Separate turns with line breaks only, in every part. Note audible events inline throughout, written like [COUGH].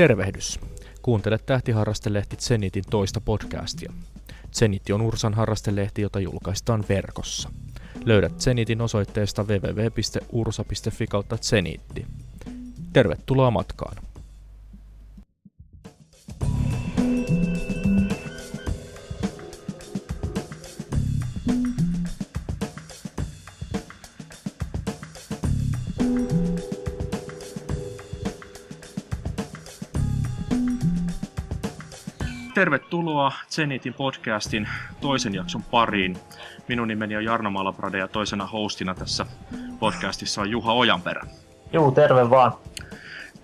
Tervehdys! Kuuntelet Tähtiharrastelehti Zenitin toista podcastia. Zenitti on Ursan harrastelehti, jota julkaistaan verkossa. Löydät Zenitin osoitteesta www.ursa.fi kautta Zenitti. Tervetuloa matkaan! Tervetuloa Zenitin podcastin toisen jakson pariin. Minun nimeni on Jarno Malabrade ja toisena hostina tässä podcastissa on Juha Ojanperä.
Juu, terve vaan.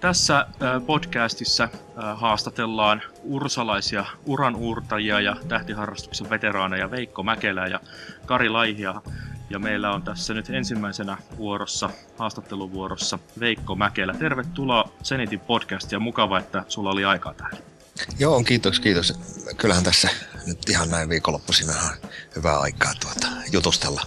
Tässä podcastissa haastatellaan ursalaisia uranuurtajia ja tähtiharrastuksen veteraaneja Veikko Mäkelää ja Kari Laihia. Ja meillä on tässä nyt ensimmäisenä vuorossa, haastatteluvuorossa Veikko Mäkelä. Tervetuloa Zenitin podcastiin ja mukava, että sulla oli aikaa täällä.
Joo, kiitos, kiitos. Kyllähän tässä nyt ihan näin viikonloppuisina on hyvää aikaa tuota, jutustella.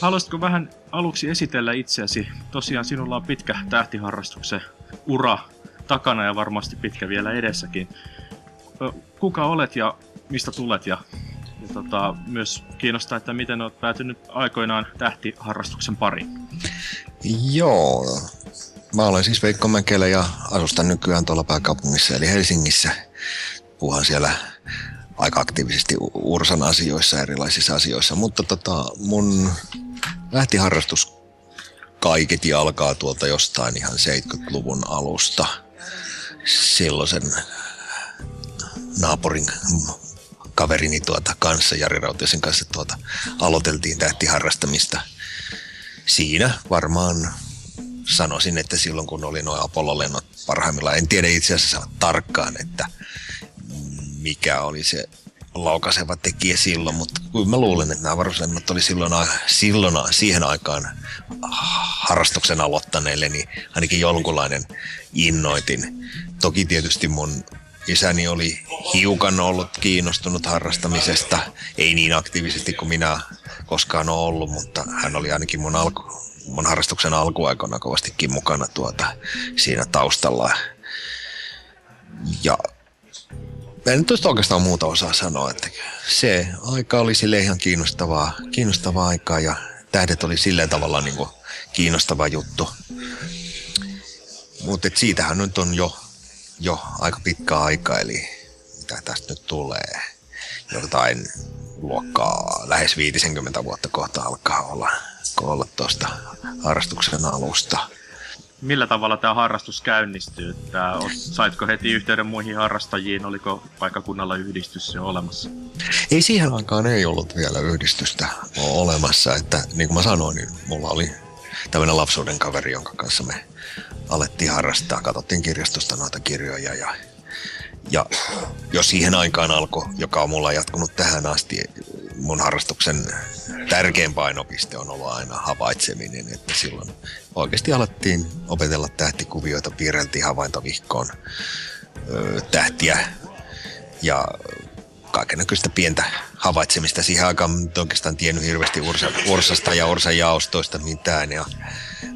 Haluaisitko vähän aluksi esitellä itseäsi? Tosiaan sinulla on pitkä tähtiharrastuksen ura takana ja varmasti pitkä vielä edessäkin. Kuka olet ja mistä tulet ja, ja tota, myös kiinnostaa, että miten olet päätynyt aikoinaan tähtiharrastuksen pariin?
Joo, Mä olen siis Veikko Mäkelä ja asustan nykyään tuolla pääkaupungissa eli Helsingissä. Puhan siellä aika aktiivisesti Ursan asioissa, erilaisissa asioissa, mutta tota, mun lähtiharrastus kaiketi alkaa tuolta jostain ihan 70-luvun alusta. Silloin sen naapurin kaverini tuota kanssa, Jari Rautiosen kanssa tuota, aloiteltiin tähtiharrastamista. Siinä varmaan sanoisin, että silloin kun oli nuo Apollo-lennot parhaimmillaan, en tiedä itse asiassa tarkkaan, että mikä oli se laukaseva tekijä silloin, mutta kyllä mä luulen, että nämä avaruuslennot oli silloin, silloin siihen aikaan harrastuksen aloittaneille, niin ainakin jonkunlainen innoitin. Toki tietysti mun isäni oli hiukan ollut kiinnostunut harrastamisesta, ei niin aktiivisesti kuin minä koskaan ole ollut, mutta hän oli ainakin mun alku, mun harrastuksen alkuaikoina kovastikin mukana tuota, siinä taustalla. Ja en nyt oikeastaan muuta osaa sanoa, että se aika oli sille ihan kiinnostavaa, kiinnostavaa aikaa ja tähdet oli silleen tavalla niin kuin kiinnostava juttu. Mutta siitähän nyt on jo, jo aika pitkä aika, eli mitä tästä nyt tulee, jotain luokkaa lähes 50 vuotta kohta alkaa olla olla tuosta harrastuksen alusta.
Millä tavalla tämä harrastus käynnistyy? Tää, saitko heti yhteyden muihin harrastajiin? Oliko paikakunnalla yhdistys jo olemassa?
Ei siihen aikaan ei ollut vielä yhdistystä olemassa. Että, niin kuin mä sanoin, niin mulla oli tämmöinen lapsuuden kaveri, jonka kanssa me alettiin harrastaa. Katsottiin kirjastosta noita kirjoja ja ja jos siihen aikaan alkoi, joka on mulla jatkunut tähän asti, mun harrastuksen tärkein painopiste on ollut aina havaitseminen, että silloin oikeasti alettiin opetella tähtikuvioita, piirreltiin havaintovihkoon tähtiä ja kaikenlaista pientä havaitsemista. Siihen aikaan en oikeastaan tiennyt hirveästi Ursa, Ursasta ja Ursan jaostoista mitään ja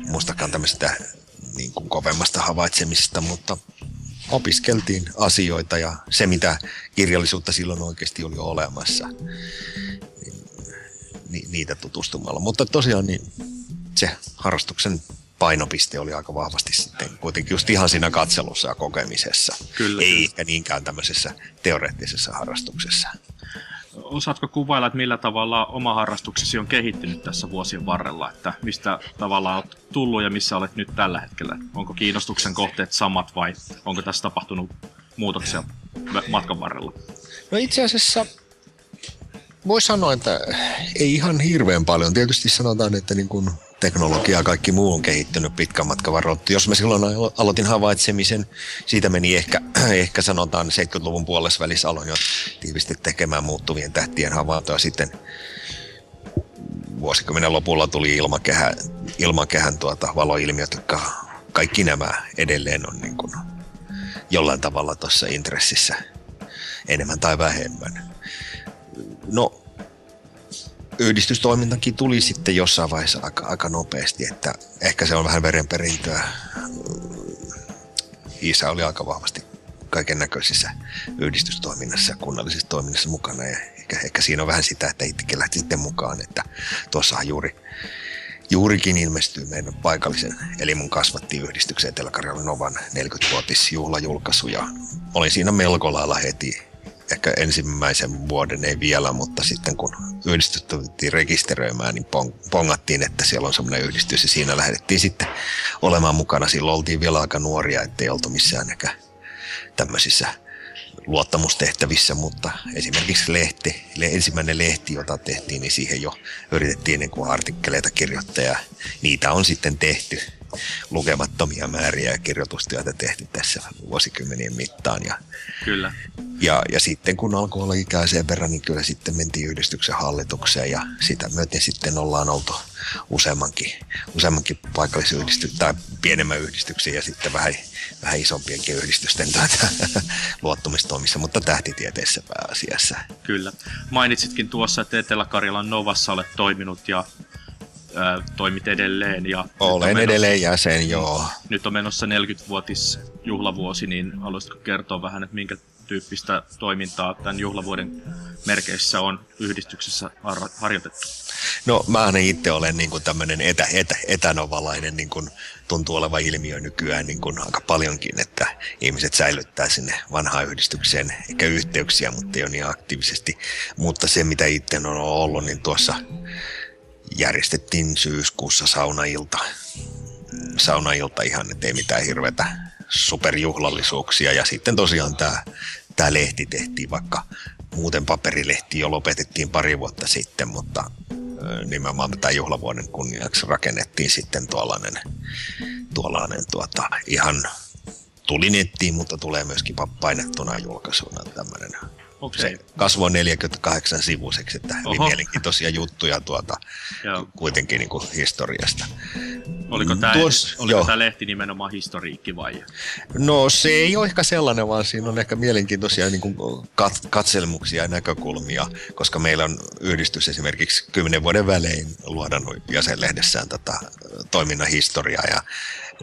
mustakaan tämmöistä niin kovemmasta havaitsemisesta, mutta opiskeltiin asioita ja se, mitä kirjallisuutta silloin oikeasti oli olemassa, niin, niitä tutustumalla. Mutta tosiaan niin se harrastuksen painopiste oli aika vahvasti sitten kuitenkin just ihan siinä katselussa ja kokemisessa. Kyllä. Ei ehkä niinkään tämmöisessä teoreettisessa harrastuksessa.
Osaatko kuvailla, että millä tavalla oma harrastuksesi on kehittynyt tässä vuosien varrella? Että mistä tavalla olet tullut ja missä olet nyt tällä hetkellä? Onko kiinnostuksen kohteet samat vai onko tässä tapahtunut muutoksia matkan varrella?
No itse asiassa voi sanoa, että ei ihan hirveän paljon. Tietysti sanotaan, että niin kuin teknologia ja kaikki muu on kehittynyt pitkän matkan varrella. Jos mä silloin aloitin havaitsemisen, siitä meni ehkä, [CLEARS THROAT] ehkä sanotaan 70-luvun puolessa välissä aloin jo tiivisti tekemään muuttuvien tähtien havaintoja. Sitten vuosikymmenen lopulla tuli ilmakehä, ilmakehän tuota valoilmiöt, jotka kaikki nämä edelleen on niin kuin jollain tavalla tuossa intressissä enemmän tai vähemmän No, yhdistystoimintakin tuli sitten jossain vaiheessa aika, aika nopeasti, että ehkä se on vähän verenperintöä. Isä oli aika vahvasti kaiken näköisissä yhdistystoiminnassa ja kunnallisessa toiminnassa mukana ja ehkä, ehkä siinä on vähän sitä, että itsekin lähti sitten mukaan, että tuossahan juuri juurikin ilmestyy meidän paikallisen, eli mun kasvattiyhdistyksen Etelä-Karjalan Novan 40-vuotisjuhlajulkaisu ja olin siinä melko lailla heti ehkä ensimmäisen vuoden ei vielä, mutta sitten kun yhdistys rekisteröimään, niin pongattiin, että siellä on semmoinen yhdistys ja siinä lähdettiin sitten olemaan mukana. Silloin oltiin vielä aika nuoria, ettei oltu missään ehkä tämmöisissä luottamustehtävissä, mutta esimerkiksi lehti, ensimmäinen lehti, jota tehtiin, niin siihen jo yritettiin niin kuin artikkeleita kirjoittaa ja niitä on sitten tehty lukemattomia määriä ja kirjoitustyötä tehty tässä vuosikymmenien mittaan. Ja,
kyllä.
Ja, ja sitten kun alkoi olla ikäiseen verran, niin kyllä sitten mentiin yhdistyksen hallitukseen ja sitä myöten sitten ollaan oltu useammankin, useammankin paikallisyhdistyksen tai pienemmän yhdistyksen ja sitten vähän, vähän isompienkin yhdistysten tuota, [LAUGHS] luottumistoimissa, mutta tähtitieteessä pääasiassa.
Kyllä. Mainitsitkin tuossa, että Etelä-Karjalan Novassa olet toiminut ja ää, toimit edelleen. Ja
Olen menossa, edelleen jäsen, joo.
Nyt on menossa 40-vuotis juhlavuosi, niin haluaisitko kertoa vähän, että minkä tyyppistä toimintaa tämän juhlavuoden merkeissä on yhdistyksessä har- harjoitettu?
No mä itse olen niin kuin tämmöinen etä, etä, etänovalainen, niin kuin tuntuu oleva ilmiö nykyään niin kuin aika paljonkin, että ihmiset säilyttää sinne vanhaan yhdistykseen eikä yhteyksiä, mutta ei ole niin aktiivisesti. Mutta se, mitä itse on ollut, niin tuossa järjestettiin syyskuussa saunailta. Saunailta ihan, ettei mitään hirveätä superjuhlallisuuksia. Ja sitten tosiaan tämä tää lehti tehtiin, vaikka muuten paperilehti jo lopetettiin pari vuotta sitten, mutta nimenomaan tätä juhlavuoden kunniaksi rakennettiin sitten tuollainen, tuollainen tuota, ihan tuli nettiin, mutta tulee myöskin painettuna julkaisuna tämmöinen Okay. Se kasvoi 48 sivuiseksi, että Oho. hyvin mielenkiintoisia juttuja tuota, kuitenkin niin kuin historiasta.
Oliko tämä, Tuos, oliko tämä lehti nimenomaan historiikki vai?
No se ei ole ehkä sellainen, vaan siinä on ehkä mielenkiintoisia niin kuin kat- katselmuksia ja näkökulmia, koska meillä on yhdistys esimerkiksi kymmenen vuoden välein luodannut jäsenlehdessään tätä toiminnan historiaa ja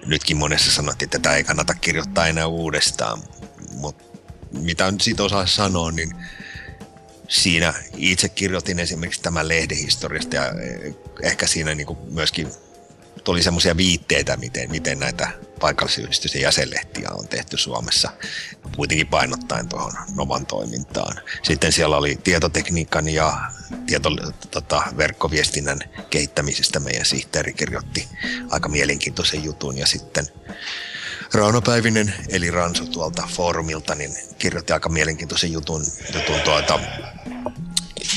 nytkin monessa sanottiin, että tätä ei kannata kirjoittaa enää uudestaan, mutta mitä nyt siitä osaa sanoa, niin siinä itse kirjoitin esimerkiksi tämän lehden historiasta ja ehkä siinä niin kuin myöskin tuli semmoisia viitteitä, miten, miten näitä paikallisyhdistysten jäsenlehtiä on tehty Suomessa, kuitenkin painottaen tuohon Novan toimintaan. Sitten siellä oli tietotekniikan ja tieto, tota, verkkoviestinnän kehittämisestä meidän sihteeri kirjoitti aika mielenkiintoisen jutun ja sitten Rauno Päivinen, eli Ransu tuolta foorumilta, niin kirjoitti aika mielenkiintoisen jutun, jutun tuota,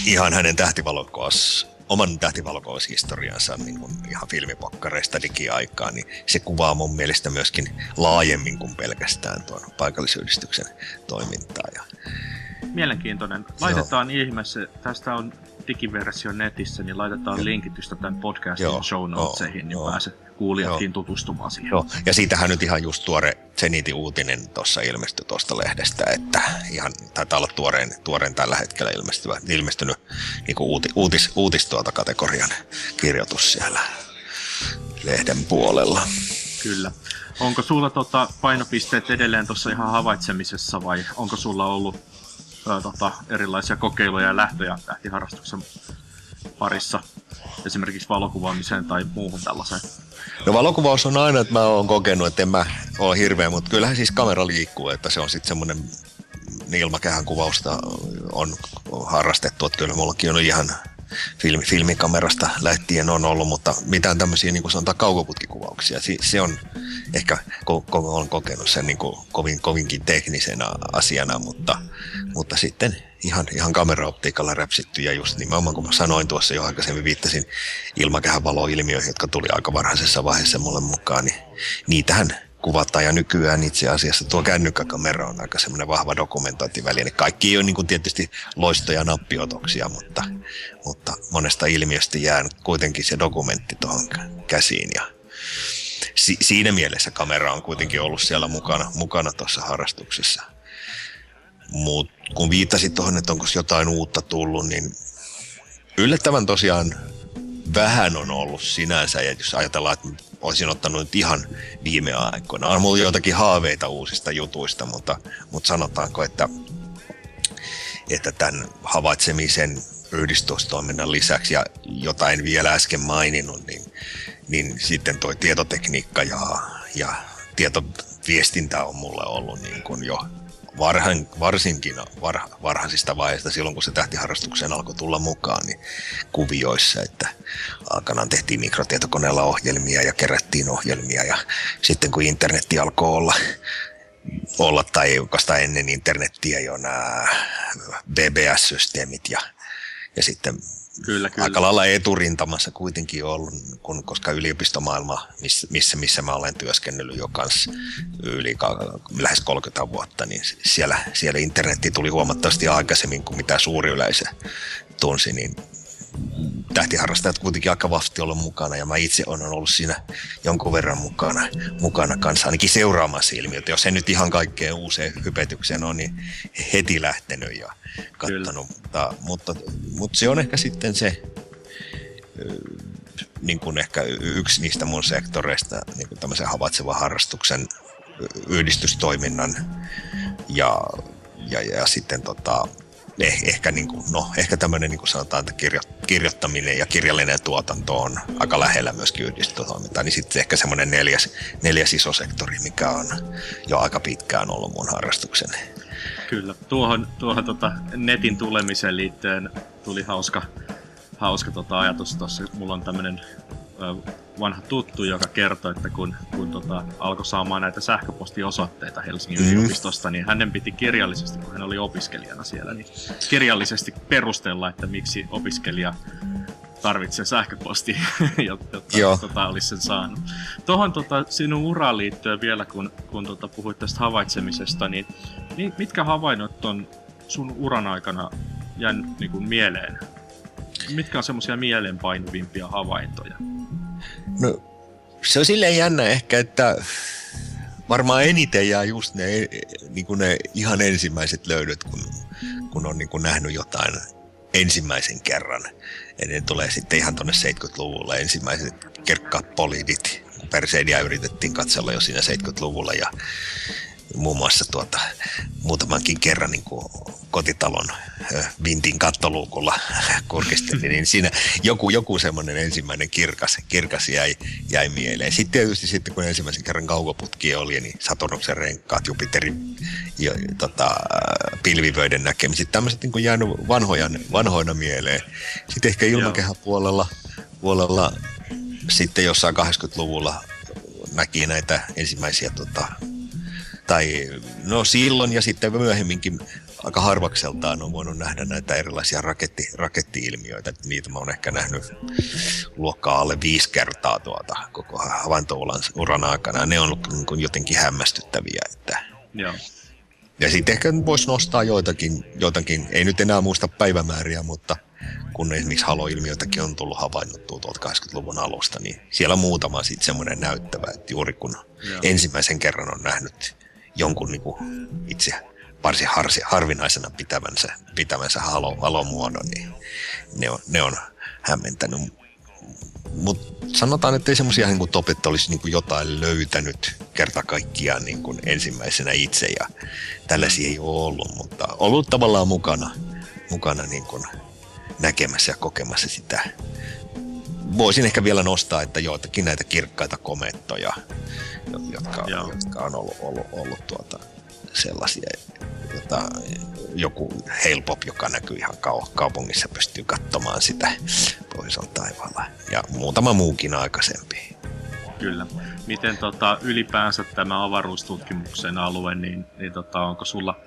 ihan hänen tähtivalokuvaus, oman tähtivalokuvaushistoriansa niin kuin ihan filmipokkareista digiaikaa, niin se kuvaa mun mielestä myöskin laajemmin kuin pelkästään tuon paikallisyhdistyksen toimintaa. Ja...
Mielenkiintoinen. Laitetaan Joo. ihmeessä, tästä on digiversio netissä, niin laitetaan Joo. linkitystä tämän podcastin Joo. show notesihin, niin pääset kuulijatkin Joo. tutustumaan siihen. Joo.
Ja siitähän nyt ihan just tuore Zenitin uutinen tuossa ilmestyi tuosta lehdestä, että ihan taitaa olla tuoreen, tuoreen tällä hetkellä ilmestyvä, ilmestynyt niin uuti, uutis, uutis tuota kategorian kirjoitus siellä lehden puolella.
Kyllä. Onko sulla tota painopisteet edelleen tuossa ihan havaitsemisessa vai onko sulla ollut ää, tota, erilaisia kokeiluja ja lähtöjä tähtiharrastuksen parissa, esimerkiksi valokuvaamiseen tai muuhun tällaiseen?
No valokuvaus on aina, että mä oon kokenut, että en mä ole hirveä, mutta kyllähän siis kamera liikkuu, että se on sitten semmoinen ilmakehän kuvausta on harrastettu, että kyllä mullakin on ihan filmi, filmikamerasta lähtien on ollut, mutta mitään tämmöisiä niin kuin sanotaan kaukoputkikuvauksia, se, se on ehkä, ko, ko, on kokenut sen niin kuin kovin, kovinkin teknisenä asiana, mutta, mutta sitten ihan, ihan kameraoptiikalla räpsitty ja just nimenomaan kun mä sanoin tuossa jo aikaisemmin viittasin ilmakehän valoilmiöihin, jotka tuli aika varhaisessa vaiheessa mulle mukaan, niin niitähän kuvataan ja nykyään itse asiassa tuo kännykkäkamera on aika semmoinen vahva dokumentointiväline. Kaikki ei ole niin kuin tietysti loistoja nappiotoksia, mutta, mutta monesta ilmiöstä jää kuitenkin se dokumentti tuohon käsiin ja si- siinä mielessä kamera on kuitenkin ollut siellä mukana, mukana tuossa harrastuksessa. Mutta kun viittasit tuohon, että onko jotain uutta tullut, niin yllättävän tosiaan vähän on ollut sinänsä. Ja jos ajatellaan, että olisin ottanut nyt ihan viime aikoina. On mulla joitakin haaveita uusista jutuista, mutta, mutta sanotaanko, että, että tämän havaitsemisen yhdistystoiminnan lisäksi, ja jota en vielä äsken maininnut, niin, niin sitten tuo tietotekniikka ja, ja tietoviestintä on mulle ollut niin kuin jo varhan, varsinkin varha, varhaisista vaiheista, silloin kun se tähtiharrastukseen alkoi tulla mukaan, niin kuvioissa, että aikanaan tehtiin mikrotietokoneella ohjelmia ja kerättiin ohjelmia ja sitten kun internetti alkoi olla, olla tai oikeastaan ennen internettiä jo nämä BBS-systeemit ja, ja sitten Kyllä, kyllä. aika lailla eturintamassa kuitenkin ollut, kun, koska yliopistomaailma, missä, missä, missä mä olen työskennellyt jo kanssa yli lähes 30 vuotta, niin siellä, siellä internetti tuli huomattavasti aikaisemmin kuin mitä suuri yleisö tunsi, niin tähtiharrastajat kuitenkin aika vahvasti olla mukana ja mä itse olen ollut siinä jonkun verran mukana, mukana kanssa ainakin seuraamassa ilmiötä. Jos en nyt ihan kaikkeen uuseen hypetykseen ole, niin heti lähtenyt ja kattanut. Mutta, mutta, mutta, se on ehkä sitten se niin kuin ehkä yksi niistä mun sektoreista, niin kuin tämmöisen havaitsevan harrastuksen yhdistystoiminnan ja, ja, ja sitten tota, eh, ehkä, niin kuin, no, ehkä tämmöinen niin kuin sanotaan, että kirjo, kirjoittaminen ja kirjallinen tuotanto on aika lähellä myöskin yhdistystoimintaa, niin sitten ehkä semmoinen neljäs, neljäs iso sektori, mikä on jo aika pitkään ollut mun harrastukseni.
Kyllä, tuohon, tuohon tota netin tulemiseen liittyen tuli hauska, hauska tota ajatus tuossa. Mulla on tämmöinen vanha tuttu, joka kertoi, että kun, kun tota, alkoi saamaan näitä sähköpostiosoitteita Helsingin mm. yliopistosta, niin hänen piti kirjallisesti, kun hän oli opiskelijana siellä, niin kirjallisesti perustella, että miksi opiskelija tarvitsee sähköposti, [LAUGHS] jotta tota, olisi sen saanut. Tuohon tota, sinun uraan liittyen vielä, kun, kun tota, puhuit tästä havaitsemisesta, niin mitkä havainnot on sun uran aikana jäänyt niin kuin, mieleen? Mitkä on semmoisia mieleenpainuvimpia havaintoja?
No, se on silleen jännä ehkä, että varmaan eniten jää just ne, niin kuin ne ihan ensimmäiset löydöt, kun, kun on niin kuin nähnyt jotain ensimmäisen kerran. Ja ne tulee sitten ihan tuonne 70-luvulle ensimmäiset kerkkaat polidit. Perseidia yritettiin katsella jo siinä 70-luvulla ja muun muassa tuota, muutamankin kerran niin kuin kotitalon vintin kattoluukulla kurkisteli, niin siinä joku, joku semmoinen ensimmäinen kirkas, kirkas jäi, jäi mieleen. Sitten tietysti sitten, kun ensimmäisen kerran kaukoputki oli, niin Saturnuksen renkkaat, Jupiterin ja, tota, pilvivöiden näkemiset, tämmöiset niin jäänyt vanhoja, vanhoina mieleen. Sitten ehkä ilmakehän puolella, puolella sitten jossain 80-luvulla näki näitä ensimmäisiä tota, tai no silloin ja sitten myöhemminkin aika harvakseltaan on voinut nähdä näitä erilaisia raketti, rakettiilmiöitä. Niitä mä oon ehkä nähnyt luokkaa alle viisi kertaa tuota koko havaintouran uran aikana. Ne on ollut niin jotenkin hämmästyttäviä. Että... Joo. Ja sitten ehkä voisi nostaa joitakin, joitakin, ei nyt enää muista päivämääriä, mutta kun esimerkiksi haloilmiötäkin on tullut havainnuttua tuolta 80-luvun alusta, niin siellä on muutama sitten semmoinen näyttävä, että juuri kun Joo. ensimmäisen kerran on nähnyt jonkun niin kuin itse varsin harsi, harvinaisena pitävänsä, pitävänsä halo, halomuodon, niin ne on, ne on hämmentänyt. Mutta sanotaan, että ei semmoisia niin kuin topet olisi niin kuin jotain löytänyt kerta kaikkiaan niin kuin ensimmäisenä itse ja tällaisia ei ole ollut, mutta ollut tavallaan mukana, mukana niin kuin näkemässä ja kokemassa sitä. Voisin ehkä vielä nostaa, että joitakin näitä kirkkaita komettoja, jotka, jotka on ollut, ollut, ollut tuota, sellaisia, jota joku Hailpop, joka näkyy ihan kaupungissa, pystyy katsomaan sitä pohjoisella taivaalla. Ja muutama muukin aikaisempi.
Kyllä. Miten tota, ylipäänsä tämä avaruustutkimuksen alue, niin, niin tota, onko sulla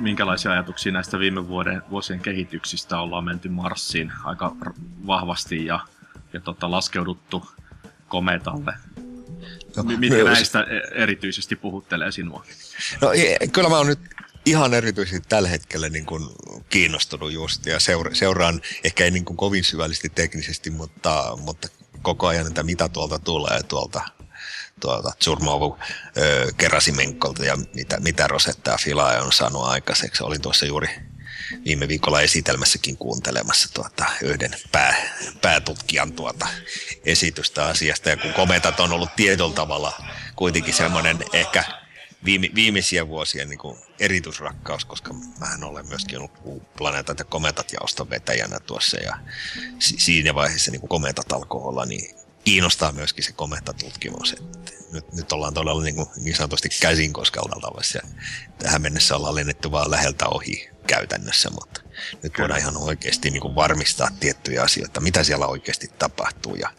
minkälaisia ajatuksia näistä viime vuoden, vuosien kehityksistä ollaan menty Marsiin aika vahvasti ja, ja tota, laskeuduttu kometalle No, Mitkä myös. näistä e- erityisesti puhuttelee sinua?
No kyllä mä oon nyt ihan erityisesti tällä hetkellä niin kuin kiinnostunut just ja seura- seuraan ehkä ei niin kuin kovin syvällisesti teknisesti, mutta, mutta koko ajan, että mitä tuolta tulee tuolta, tuota, Zurmovu keräsi Menkolta ja mitä, mitä Rosetta Filaa on saanut aikaiseksi. Olin tuossa juuri viime viikolla esitelmässäkin kuuntelemassa tuota, yhden pää, päätutkijan tuota, esitystä asiasta. Ja kun kometat on ollut tietyllä tavalla kuitenkin semmoinen ehkä viime, viimeisiä vuosien niin kuin erityisrakkaus, koska mähän olen myöskin ollut planeetat ja kometat jaoston vetäjänä tuossa ja si- siinä vaiheessa niin kuin kometat alkoi olla, niin kiinnostaa myöskin se kometatutkimus. Että nyt, nyt ollaan todella niin, kuin niin sanotusti käsin koskeltavassa ja tähän mennessä ollaan lennetty vaan läheltä ohi käytännössä, mutta nyt voidaan ihan oikeasti niin kuin varmistaa tiettyjä asioita, mitä siellä oikeasti tapahtuu ja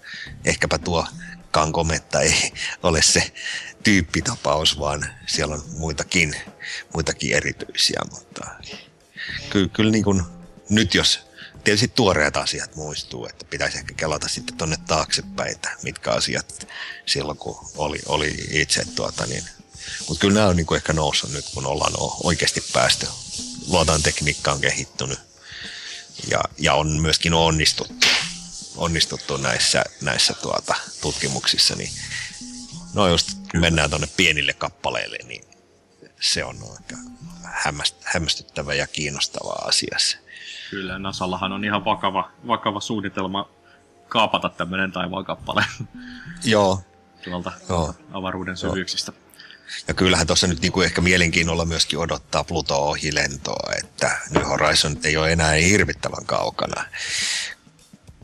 ehkäpä tuo kankometta ei ole se tyyppitapaus, vaan siellä on muitakin, muitakin erityisiä, mutta kyllä, kyllä niin kuin nyt jos tietysti tuoreet asiat muistuu, että pitäisi ehkä kelata sitten tuonne taaksepäin, että mitkä asiat silloin kun oli, oli itse tuota niin. Mutta kyllä nämä on niin kuin ehkä noussut nyt, kun ollaan oikeasti päästy. Luotaan tekniikka on kehittynyt ja, ja on myöskin onnistuttu, onnistuttu näissä, näissä tuota, tutkimuksissa, niin no just kun mennään tuonne pienille kappaleille, niin se on aika hämmästyttävä ja kiinnostava asia se.
Kyllä, Nasallahan on ihan vakava, vakava suunnitelma kaapata tämmöinen taivaan kappale. [LAUGHS]
Joo.
Tuolta Joo. avaruuden syvyyksistä. Joo.
Ja kyllähän tuossa nyt niinku ehkä mielenkiinnolla myöskin odottaa Pluto ohi lentoa, että New Horizon ei ole enää hirvittävän kaukana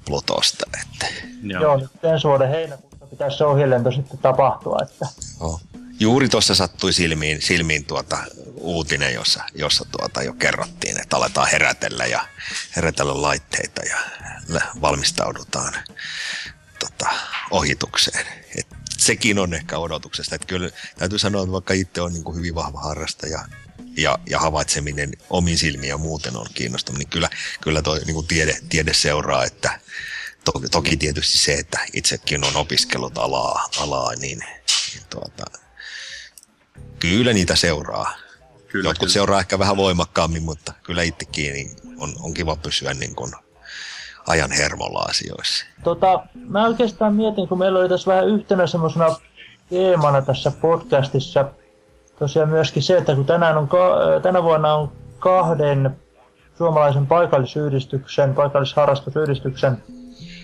Plutosta. Että.
Joo, Joo nyt ensi vuoden heinäkuussa pitäisi se ohjelento sitten tapahtua. Että.
Joo. Juuri tuossa sattui silmiin, silmiin tuota uutinen, jossa, jossa tuota jo kerrottiin, että aletaan herätellä ja herätellä laitteita ja valmistaudutaan tota, ohitukseen. Et sekin on ehkä odotuksesta. Että kyllä täytyy sanoa, että vaikka itse on niin kuin hyvin vahva harrastaja ja, ja havaitseminen omin silmiin ja muuten on kiinnostunut, niin kyllä, kyllä toi niin kuin tiede, tiede seuraa, että to, toki tietysti se, että itsekin on opiskellut alaa, alaa niin, niin tuota, kyllä niitä seuraa. Kyllä, Jotkut kyllä. seuraa ehkä vähän voimakkaammin, mutta kyllä itsekin niin on, on kiva pysyä niin kuin ajan hermolla asioissa.
Tota, mä oikeastaan mietin, kun meillä oli tässä vähän yhtenä semmoisena teemana tässä podcastissa, tosiaan myöskin se, että kun tänään on, tänä vuonna on kahden suomalaisen paikallisyhdistyksen, paikallisharrastusyhdistyksen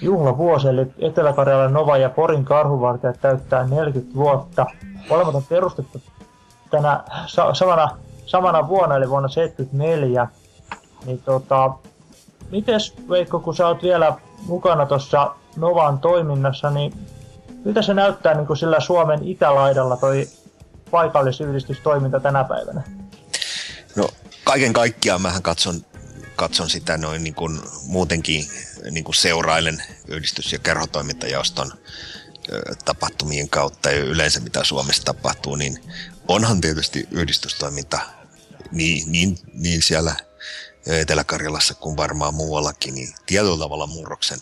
juhlavuosi, eli Etelä-Karjalan Nova ja Porin karhuvartijat täyttää 40 vuotta. Molemmat on perustettu tänä samana, samana vuonna, eli vuonna 1974. Niin tota, mites Veikko, kun sä oot vielä mukana tuossa Novan toiminnassa, niin miltä se näyttää niin kuin sillä Suomen itälaidalla toi paikallisyhdistystoiminta tänä päivänä?
No kaiken kaikkiaan mähän katson, katson sitä noin niin kuin muutenkin niin kuin seurailen yhdistys- ja kerhotoimintajaoston tapahtumien kautta ja yleensä mitä Suomessa tapahtuu, niin onhan tietysti yhdistystoiminta niin, niin, niin siellä Etelä-Karjalassa kuin varmaan muuallakin, niin tietyllä tavalla murroksen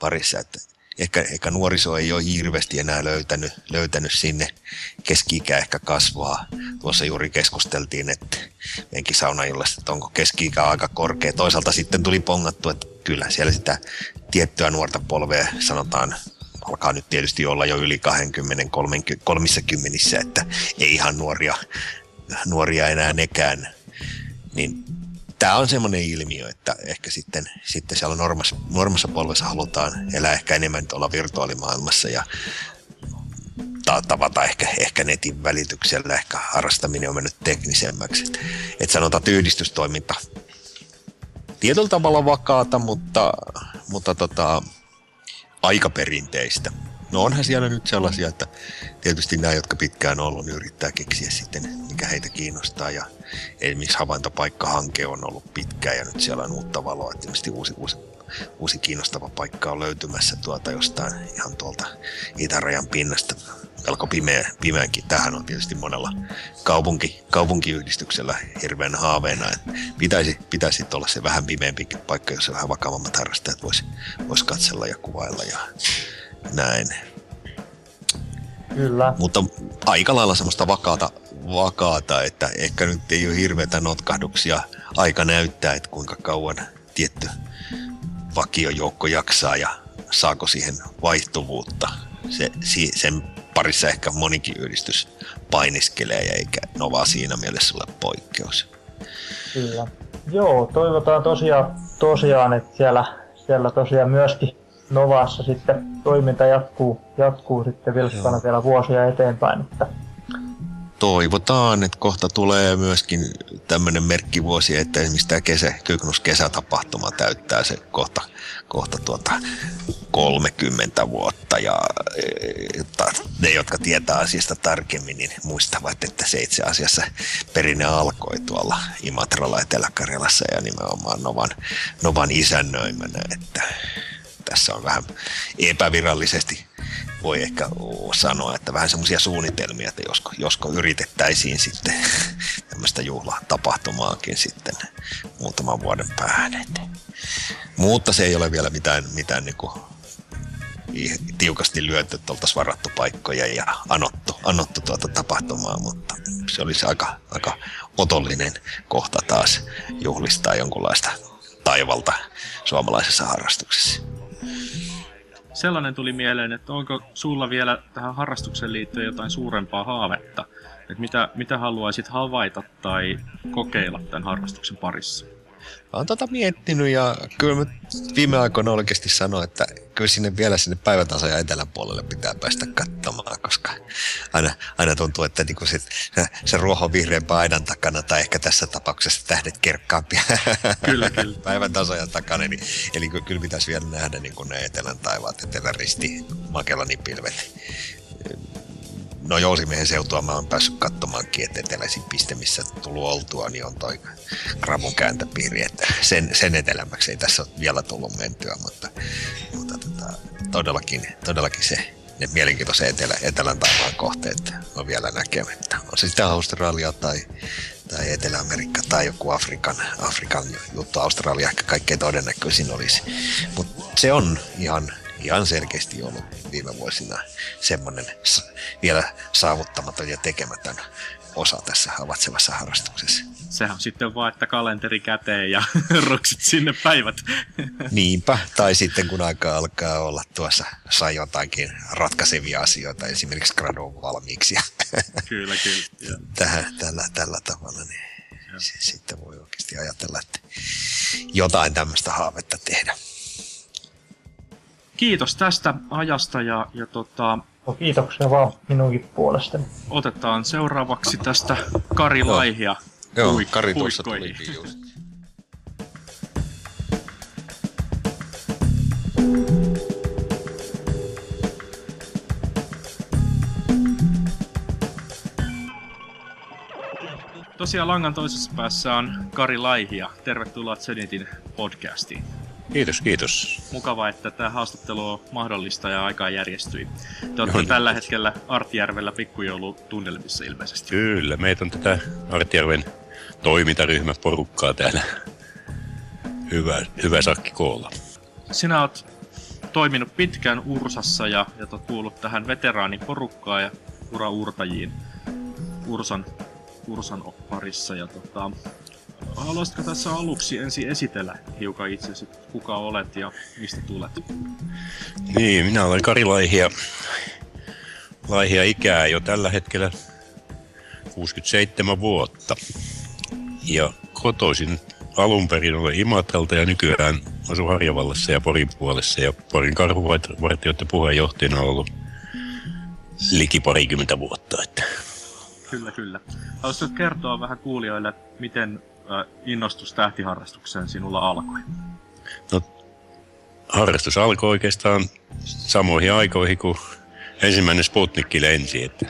parissa, että ehkä, ehkä nuoriso ei ole hirveästi enää löytänyt, löytänyt sinne. keski ehkä kasvaa. Tuossa juuri keskusteltiin, että meidänkin saunaillassa, että onko keski aika korkea. Toisaalta sitten tuli pongattu, että kyllä siellä sitä tiettyä nuorta polvea sanotaan alkaa nyt tietysti olla jo yli 20, 30, 30 että ei ihan nuoria, nuoria enää nekään. Niin tämä on semmoinen ilmiö, että ehkä sitten, sitten siellä normassa, normassa polvessa halutaan elää ehkä enemmän tuolla virtuaalimaailmassa ja tavata ehkä, ehkä netin välityksellä, ehkä harrastaminen on mennyt teknisemmäksi. Että et sanotaan, että yhdistystoiminta tietyllä tavalla vakaata, mutta, mutta tota, aika perinteistä. No onhan siellä nyt sellaisia, että tietysti nämä, jotka pitkään on ollut, niin yrittää keksiä sitten, mikä heitä kiinnostaa. Ja esimerkiksi havaintopaikkahanke on ollut pitkään ja nyt siellä on uutta valoa. Että uusi, uusi, uusi kiinnostava paikka on löytymässä tuolta jostain ihan tuolta itärajan pinnasta melko pimeä, pimeänkin. Tähän on tietysti monella kaupunki, kaupunkiyhdistyksellä hirveän haaveena, että pitäisi, pitäisi olla se vähän pimeämpi paikka, jossa vähän vakavammat harrastajat voisi vois katsella ja kuvailla ja näin.
Kyllä.
Mutta aika lailla semmoista vakaata, vakaata, että ehkä nyt ei ole hirveätä notkahduksia. Aika näyttää, että kuinka kauan tietty vakiojoukko jaksaa ja saako siihen vaihtuvuutta. Se, sen parissa ehkä monikin yhdistys painiskelee, eikä Nova siinä mielessä ole poikkeus.
Kyllä. Joo, toivotaan tosiaan, tosiaan että siellä, siellä tosiaan myöskin Novassa sitten toiminta jatkuu, jatkuu sitten vilkkana vielä vuosia eteenpäin. Että
toivotaan, että kohta tulee myöskin tämmöinen merkkivuosi, että esimerkiksi tämä kesä, Kygnus kesätapahtuma täyttää se kohta, kohta tuota 30 vuotta. Ja ne, jotka tietää asiasta tarkemmin, niin muistavat, että se itse asiassa perinne alkoi tuolla Imatralla Etelä-Karjalassa ja nimenomaan Novan, Novan isännöimänä, että tässä on vähän epävirallisesti voi ehkä sanoa, että vähän semmoisia suunnitelmia, että josko, josko yritettäisiin sitten [LAUGHS] tämmöistä juhlatapahtumaakin sitten muutaman vuoden päähän. Mutta se ei ole vielä mitään, mitään niin kuin tiukasti lyöty, että oltaisiin varattu paikkoja ja anottu, anottu tuota tapahtumaa, mutta se olisi aika, aika otollinen kohta taas juhlistaa jonkunlaista taivalta suomalaisessa harrastuksessa
sellainen tuli mieleen, että onko sulla vielä tähän harrastukseen liittyen jotain suurempaa haavetta? Että mitä, mitä haluaisit havaita tai kokeilla tämän harrastuksen parissa?
Mä oon tota miettinyt ja kyllä mä viime aikoina oikeasti sanoin, että kyllä sinne vielä sinne päivätasa ja eteläpuolelle pitää päästä katsomaan, koska aina, aina tuntuu, että niinku sit, se, se ruoho vihreän aidan takana tai ehkä tässä tapauksessa tähdet kerkkaampia
kyllä, kyllä. [LAUGHS]
päivän tasoja takana. Eli, eli kyllä pitäisi vielä nähdä niin ne etelän taivaat, etelän risti, Makellanin pilvet no Jousimiehen seutua mä oon päässyt katsomaankin, että eteläisin piste, missä tullut oltua, niin on toi Kravun kääntöpiiri, että sen, sen etelämmäksi ei tässä ole vielä tullut mentyä, mutta, mutta tota, todellakin, todellakin se ne mielenkiintoiset etelä, etelän taivaan kohteet on vielä näkemättä. On se sitten Australia tai, tai Etelä-Amerikka tai joku Afrikan, Afrikan juttu. Australia ehkä kaikkein todennäköisin olisi. Mutta se on ihan ihan selkeästi ollut viime vuosina semmoinen vielä saavuttamaton ja tekemätön osa tässä havaitsevassa harrastuksessa.
Sehän sitten vaan, että kalenteri käteen ja [LAUGHS] roksit sinne päivät. [LAUGHS]
Niinpä, tai sitten kun aika alkaa olla tuossa, saa jotakin ratkaisevia asioita, esimerkiksi gradun valmiiksi. [LAUGHS]
kyllä, kyllä.
Tähän, tällä, tällä tavalla, niin sitten voi oikeasti ajatella, että jotain tämmöistä haavetta tehdä
kiitos tästä ajasta ja, ja tota,
no, kiitoksia vaan minunkin puolestani.
Otetaan seuraavaksi tästä Kari Laihia.
Joo, Puik- Kari tuossa tulikin just.
Tosiaan langan toisessa päässä on Kari Laihia. Tervetuloa Zenitin podcastiin.
Kiitos, kiitos.
Mukava, että tämä haastattelu on mahdollista ja aikaa järjestyi. Te olette tällä hetkellä Artjärvellä pikkujoulutunnelmissa ilmeisesti.
Kyllä, meitä on tätä Artjärven toimintaryhmäporukkaa täällä. Hyvä, hyvä sakki koolla.
Sinä olet toiminut pitkään Ursassa ja, ja kuullut tähän veteraaniporukkaan ja uraurtajiin Ursan, Ursan parissa. Ja tota, haluaisitko tässä aluksi ensin esitellä hiukan itsesi, kuka olet ja mistä tulet?
Niin, minä olen Kari Laihia. Laihia ikää jo tällä hetkellä 67 vuotta. Ja kotoisin alun perin olen Imatralta ja nykyään asun Harjavallassa ja Porin puolessa. Ja Porin karhuvartijoiden puheenjohtajana on ollut liki parikymmentä vuotta. Että.
Kyllä, kyllä. Haluaisitko kertoa vähän kuulijoille, miten innostus tähtiharrastukseen sinulla alkoi?
No, harrastus alkoi oikeastaan samoihin aikoihin kuin ensimmäinen Sputnik lensi. Että,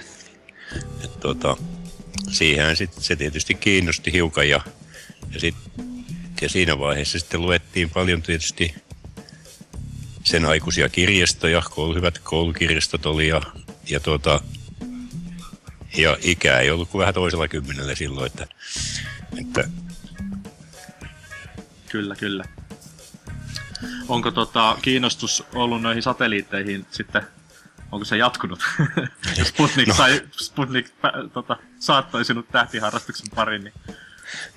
että tuota, siihen sit, se tietysti kiinnosti hiukan ja, ja, sit, ja siinä vaiheessa sitten luettiin paljon tietysti sen aikuisia kirjastoja, koulu, hyvät koulukirjastot oli ja, ja, tuota, ja ikää ei ollut kuin vähän toisella kymmenellä silloin, että, että
Kyllä, kyllä. Onko tota, kiinnostus ollut noihin satelliitteihin sitten, onko se jatkunut? [LAUGHS] Sputnik, no. sai, Sputnik tota, saattoi sinut tähtiharrastuksen pariin, niin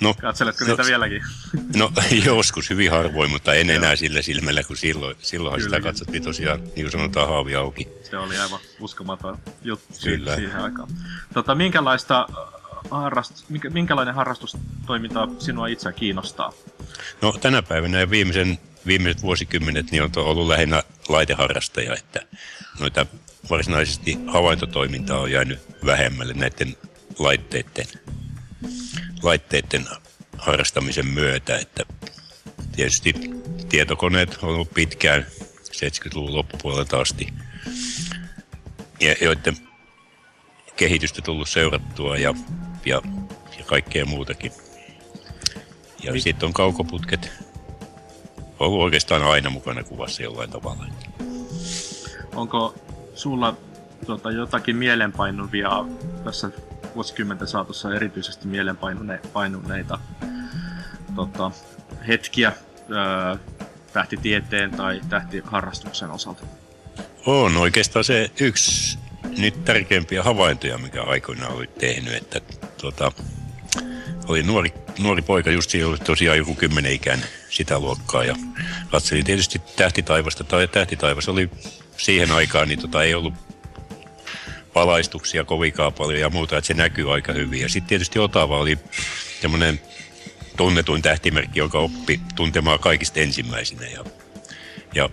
No,
Katseletko
no,
niitä vieläkin? [LAUGHS]
No joskus hyvin harvoin, mutta en enää sillä silmällä kuin silloin. Silloin
Kyllä,
sitä katsottiin tosiaan, niin kuin sanotaan, haavi auki.
Se oli aivan uskomaton juttu
Kyllä.
siihen aikaan. Tota, minkälaista harrast, minkä, minkälainen harrastustoiminta sinua itse kiinnostaa?
No tänä päivänä ja viimeisen, viimeiset vuosikymmenet niin on ollut lähinnä laiteharrastaja, että noita varsinaisesti havaintotoimintaa on jäänyt vähemmälle näiden laitteiden, laitteiden harrastamisen myötä, että tietysti tietokoneet on ollut pitkään 70-luvun loppupuolelta asti, ja joiden kehitystä tullut seurattua ja, ja, ja kaikkea muutakin. Ja
Mi-
sitten on kaukoputket ollut oikeastaan aina mukana kuvassa jollain tavalla.
Onko sulla tota, jotakin mielenpainuvia tässä vuosikymmenten saatossa erityisesti mielenpainuneita tota, hetkiä öö, tähtitieteen tai tähtiharrastuksen osalta?
On oikeastaan se yksi nyt tärkeimpiä havaintoja, mikä aikoinaan oli tehnyt, että tuota, oli nuori, nuori poika, just silloin oli tosiaan joku kymmenen ikäinen sitä luokkaa ja katselin tietysti tähtitaivasta, tai tähtitaivas oli siihen aikaan, niin tota, ei ollut valaistuksia kovinkaan paljon ja muuta, että se näkyy aika hyvin. Ja sitten tietysti Otava oli semmoinen tunnetuin tähtimerkki, joka oppi tuntemaan kaikista ensimmäisenä. Ja, ja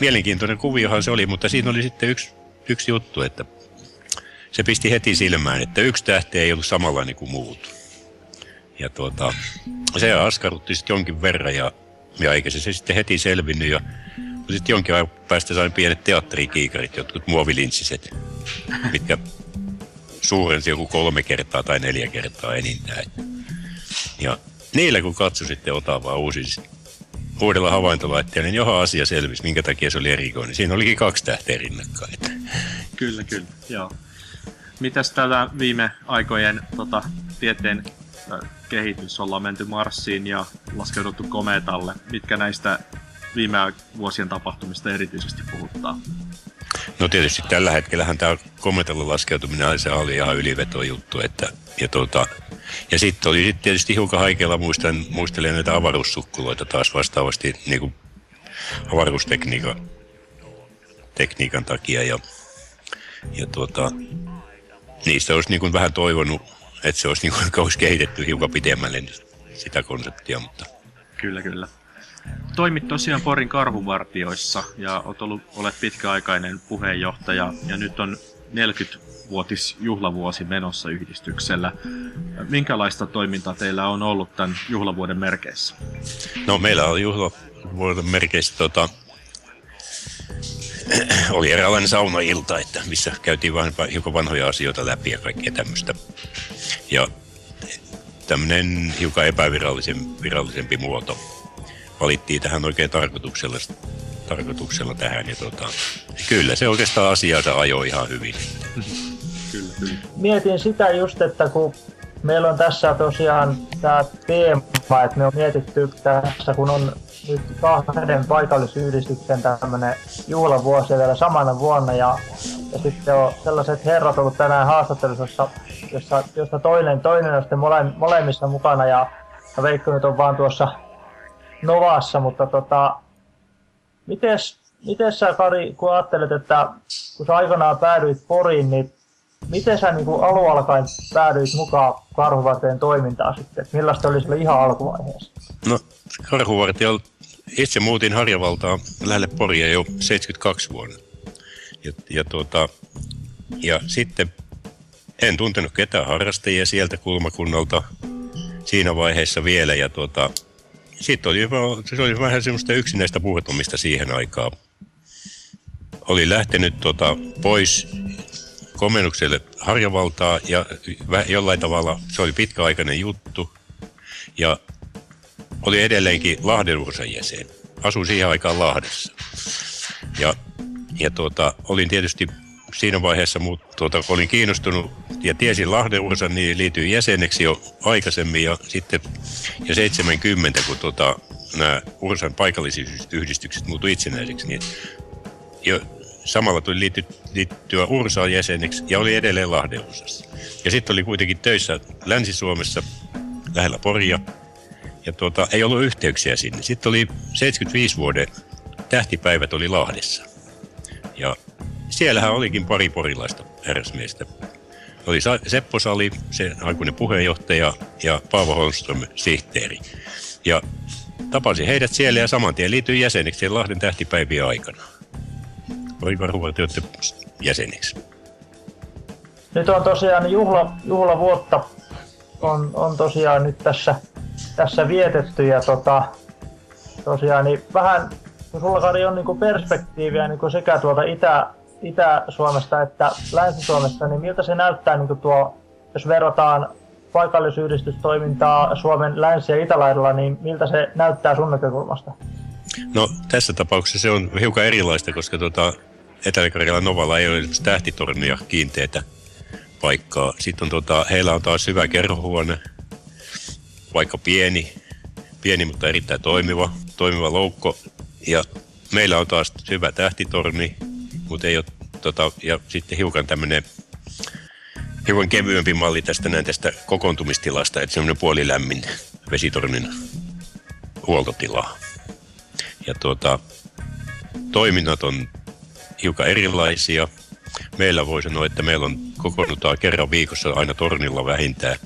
mielenkiintoinen kuviohan se oli, mutta siinä oli sitten yksi, yksi juttu, että se pisti heti silmään, että yksi tähti ei ollut samanlainen kuin muut. Ja tuota, se askarrutti sitten jonkin verran ja, ja eikä se, se sitten heti selvinnyt. Ja sitten jonkin ajan päästä sain pienet teatterikiikarit, jotkut muovilinssiset, mitkä suurensi joku kolme kertaa tai neljä kertaa enintään. Ja niillä kun katsoi sitten Otavaa uusin uudella havaintolaitteella, niin johon asia selvisi, minkä takia se oli erikoinen. Siinä olikin kaksi tähteä rinnakkain.
Kyllä, kyllä, joo. Mitäs tällä viime aikojen tota, tieteen kehitys? Ollaan menty Marsiin ja laskeuduttu komeetalle. Mitkä näistä viime vuosien tapahtumista erityisesti puhuttaa?
No tietysti tällä hetkellähän tämä kometalla laskeutuminen se oli ihan ylivetojuttu. Että, ja tuota, ja sitten oli sit tietysti hiukan haikealla muistan, muistelen näitä avaruussukkuloita taas vastaavasti niin kuin avaruustekniikan tekniikan takia. Ja, ja tuota, niistä olisi niin kuin vähän toivonut, että se olisi, niin kuin, [LAUGHS] olisi kehitetty hiukan pidemmälle sitä konseptia, mutta
Kyllä, kyllä. Toimit tosiaan Porin karhuvartioissa ja olet, ollut, olet pitkäaikainen puheenjohtaja ja nyt on 40-vuotis juhlavuosi menossa yhdistyksellä. Minkälaista toimintaa teillä on ollut tämän juhlavuoden merkeissä?
No meillä oli juhlavuoden merkeissä tota, [CLEARS THROAT] oli eräänlainen saunailta, että missä käytiin vain hiukan vanhoja asioita läpi ja kaikkea tämmöistä. Ja tämmöinen hiukan epävirallisen, virallisempi muoto valittiin tähän oikein tarkoituksella, tarkoituksella tähän. Ja tota, kyllä se oikeastaan asiansa ajoi ihan hyvin.
Kyllä.
Mietin sitä just, että kun meillä on tässä tosiaan tämä teema, että me on mietitty tässä, kun on nyt kahden paikallisyhdistyksen tämmöinen juhlavuosi vielä samana vuonna ja, ja sitten on sellaiset herrat ollut tänään haastattelussa, jossa, jossa toinen, toinen on sitten mole, molemmissa mukana ja, ja Veikko nyt on vaan tuossa Novassa, mutta tota, mites, mites sä Kari, kun ajattelet, että kun sä aikanaan päädyit Poriin, niin miten sä niin alun alkaen päädyit mukaan karhuvarteen toimintaan sitten? Millaista oli sillä ihan alkuvaiheessa?
No, karhuvartija, itse muutin Harjavaltaan lähelle Poria jo 72 vuonna. Ja, ja, tuota, ja sitten en tuntenut ketään harrastajia sieltä kulmakunnalta siinä vaiheessa vielä. Ja tuota, sitten oli, se oli vähän semmoista yksinäistä puhuttamista siihen aikaan. Oli lähtenyt tuota, pois komennukselle Harjavaltaa ja jollain tavalla se oli pitkäaikainen juttu. Ja oli edelleenkin Lahden Ursan jäsen. Asuin siihen aikaan Lahdessa. Ja, ja tuota, olin tietysti siinä vaiheessa, muut, tuota, olin kiinnostunut ja tiesin Lahden Ursan, niin liityin jäseneksi jo aikaisemmin ja sitten ja 70, kun tuota, nämä Ursan paikallisyhdistykset muuttui itsenäiseksi, niin jo samalla tuli liitty, liittyä Ursaan jäseneksi ja oli edelleen Lahden Ursassa. Ja sitten oli kuitenkin töissä Länsi-Suomessa lähellä Poria. Ja tuota, ei ollut yhteyksiä sinne. Sitten oli 75 vuoden tähtipäivät oli Lahdessa. Ja siellähän olikin pari porilaista herrasmiestä. Oli Seppo Sali, se aikuinen puheenjohtaja, ja Paavo Holmström, sihteeri. Ja tapasin heidät siellä ja saman tien liityin jäseneksi Lahden tähtipäivien aikana. Oli varhuvartijoiden jäseneksi.
Nyt on tosiaan juhla, juhlavuotta on, on tosiaan nyt tässä, tässä vietetty ja tota, tosiaan niin vähän, kun sulla Kari on niin perspektiiviä niin sekä tuolta Itä, Itä-Suomesta että Länsi-Suomesta, niin miltä se näyttää niin tuo, jos verrataan paikallisyhdistystoimintaa Suomen länsi- ja itälaidalla, niin miltä se näyttää sun näkökulmasta?
No tässä tapauksessa se on hiukan erilaista, koska tuota, Etelä-Karjalan Novalla ei ole tähtitornia kiinteitä paikkaa. Sitten on tuota, heillä on taas hyvä kerhohuone, vaikka pieni, pieni mutta erittäin toimiva, toimiva loukko. Ja meillä on taas hyvä tähtitorni, mutta ei ole, tota, ja sitten hiukan tämmöinen hiukan kevyempi malli tästä näin tästä kokoontumistilasta, että semmoinen puolilämmin vesitornin huoltotila. Ja tuota, toiminnat on hiukan erilaisia. Meillä voi sanoa, että meillä on kokoonnutaan kerran viikossa aina tornilla vähintään.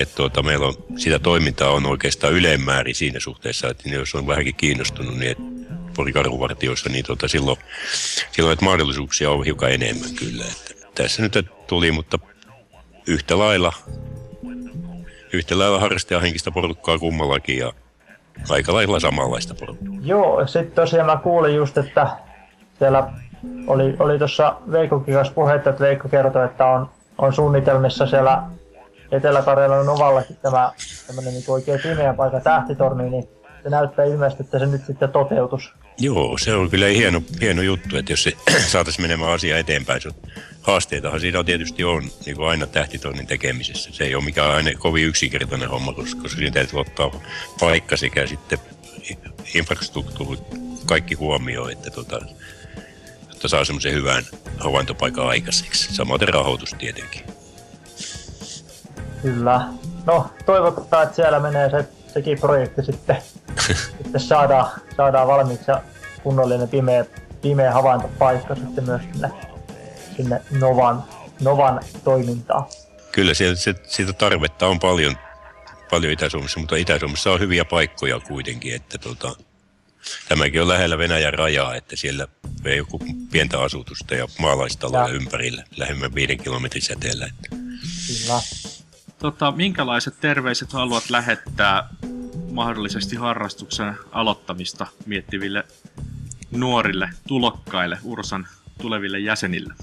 Että tuota, meillä on, sitä toimintaa on oikeastaan ylemmäärin siinä suhteessa, että jos on vähänkin kiinnostunut, niin porikarhuvartioissa, niin tuota, silloin, silloin että mahdollisuuksia on hiukan enemmän kyllä. Että tässä nyt tuli, mutta yhtä lailla, yhtä lailla harrastajahenkistä porukkaa kummallakin ja aika lailla samanlaista porukkaa.
Joo, sitten tosiaan mä kuulin just, että siellä oli, oli tuossa Veikkokin kanssa puhetta, että Veikko kertoi, että on, on suunnitelmissa siellä Etelä-Karjalan Novallakin tämä tämmöinen niin oikein pimeä paikka tähtitorni, niin se näyttää ilmeisesti, että se nyt sitten toteutus.
Joo, se on kyllä hieno, hieno juttu, että jos se [CLEARS THROAT] saataisiin menemään asia eteenpäin. Se haasteitahan siinä tietysti on, niin kuin aina tähtitonnin tekemisessä. Se ei ole mikään aina kovin yksinkertainen homma, koska siinä täytyy ottaa paikka sekä sitten infrastruktuuri kaikki huomioon, että tota, jotta saa semmoisen hyvän havaintopaikan aikaiseksi. Samoin rahoitus tietenkin.
Kyllä. No, toivotaan, että siellä menee se, sekin projekti sitten, [LAUGHS] sitten saadaan, saadaan valmiiksi ja kunnollinen pimeä, pimeä havaintopaikka sitten myös sinne, sinne Novan, Novan toimintaan.
Kyllä, siellä, se, siitä tarvetta on paljon, paljon Itä-Suomessa, mutta Itä-Suomessa on hyviä paikkoja kuitenkin, että tota, tämäkin on lähellä Venäjän rajaa, että siellä ei joku pientä asutusta ja maalaistaloja ympärillä, lähemmän viiden kilometrin säteellä. Että.
Kyllä. Tota, minkälaiset terveiset haluat lähettää mahdollisesti harrastuksen aloittamista miettiville nuorille tulokkaille, Ursan tuleville jäsenille?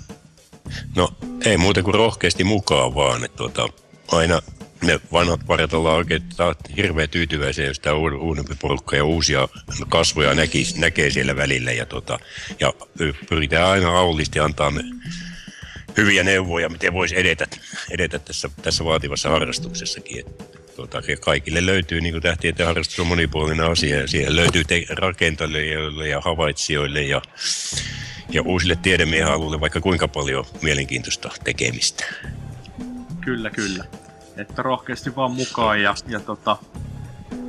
No ei muuta kuin rohkeasti mukaan vaan. Että tuota, aina ne vanhat parit ollaan oikein hirveän tyytyväisiä, jos tämä uudempi porukka ja uusia kasvoja näki, näkee siellä välillä. Ja, tota, ja pyritään aina aulisti antaa hyviä neuvoja, miten voisi edetä, edetä tässä, tässä vaativassa harrastuksessakin. Et, tuota, kaikille löytyy, niin kuin tähtien harrastus on monipuolinen asia, ja siihen löytyy te- rakentajille ja havaitsijoille ja, ja uusille tiedemiehen alueille vaikka kuinka paljon mielenkiintoista tekemistä.
Kyllä, kyllä. Että rohkeasti vaan mukaan ja, ja tota,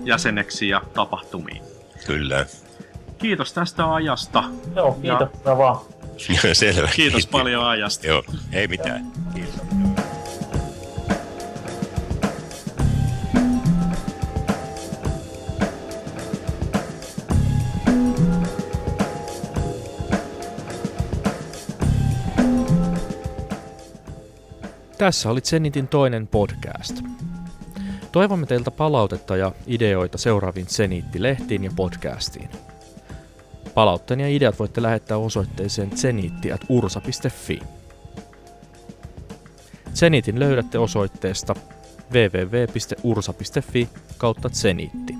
jäseneksi ja tapahtumiin.
Kyllä.
Kiitos tästä ajasta.
Joo, kiitos ja... vaan. [LAUGHS]
Selvä.
Kiitos paljon ajasta.
Joo, ei mitään.
Tässä oli Zenitin toinen podcast. Toivomme teiltä palautetta ja ideoita seuraaviin Zeniitti-lehtiin ja podcastiin. Palautteen ja ideat voitte lähettää osoitteeseen zeniitti.ursa.fi. Zenitin löydätte osoitteesta www.ursa.fi kautta zeniitti.